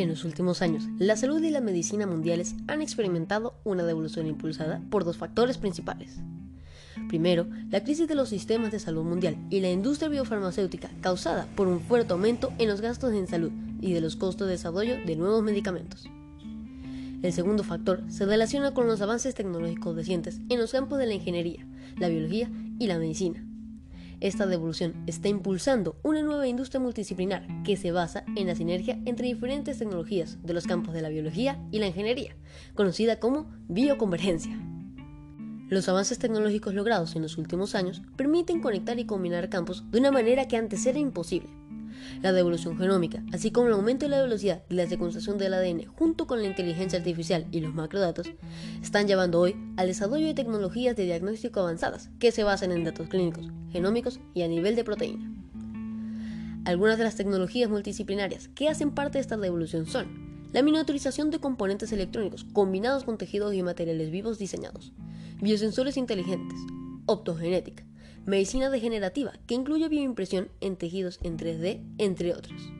En los últimos años, la salud y la medicina mundiales han experimentado una devolución impulsada por dos factores principales. Primero, la crisis de los sistemas de salud mundial y la industria biofarmacéutica causada por un fuerte aumento en los gastos en salud y de los costos de desarrollo de nuevos medicamentos. El segundo factor se relaciona con los avances tecnológicos recientes en los campos de la ingeniería, la biología y la medicina. Esta devolución está impulsando una nueva industria multidisciplinar que se basa en la sinergia entre diferentes tecnologías de los campos de la biología y la ingeniería, conocida como bioconvergencia. Los avances tecnológicos logrados en los últimos años permiten conectar y combinar campos de una manera que antes era imposible. La devolución genómica, así como el aumento de la velocidad de la secuenciación del ADN junto con la inteligencia artificial y los macrodatos, están llevando hoy al desarrollo de tecnologías de diagnóstico avanzadas que se basan en datos clínicos, genómicos y a nivel de proteína. Algunas de las tecnologías multidisciplinarias que hacen parte de esta devolución son la miniaturización de componentes electrónicos combinados con tejidos y materiales vivos diseñados, biosensores inteligentes, optogenética, medicina degenerativa, que incluye bioimpresión en tejidos en 3D, entre otros.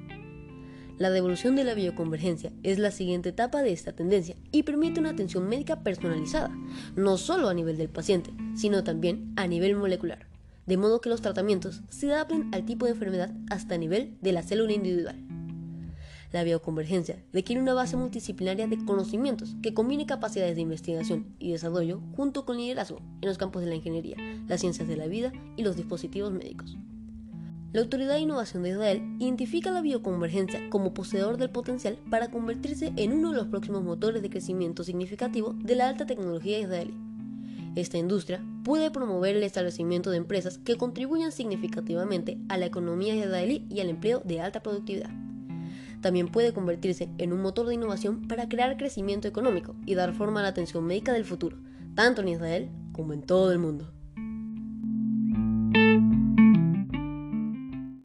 La devolución de la bioconvergencia es la siguiente etapa de esta tendencia y permite una atención médica personalizada, no solo a nivel del paciente, sino también a nivel molecular, de modo que los tratamientos se adapten al tipo de enfermedad hasta nivel de la célula individual. La bioconvergencia requiere una base multidisciplinaria de conocimientos que combine capacidades de investigación y desarrollo junto con liderazgo en los campos de la ingeniería, las ciencias de la vida y los dispositivos médicos. La Autoridad de Innovación de Israel identifica la bioconvergencia como poseedor del potencial para convertirse en uno de los próximos motores de crecimiento significativo de la alta tecnología israelí. Esta industria puede promover el establecimiento de empresas que contribuyan significativamente a la economía israelí y al empleo de alta productividad también puede convertirse en un motor de innovación para crear crecimiento económico y dar forma a la atención médica del futuro, tanto en Israel como en todo el mundo.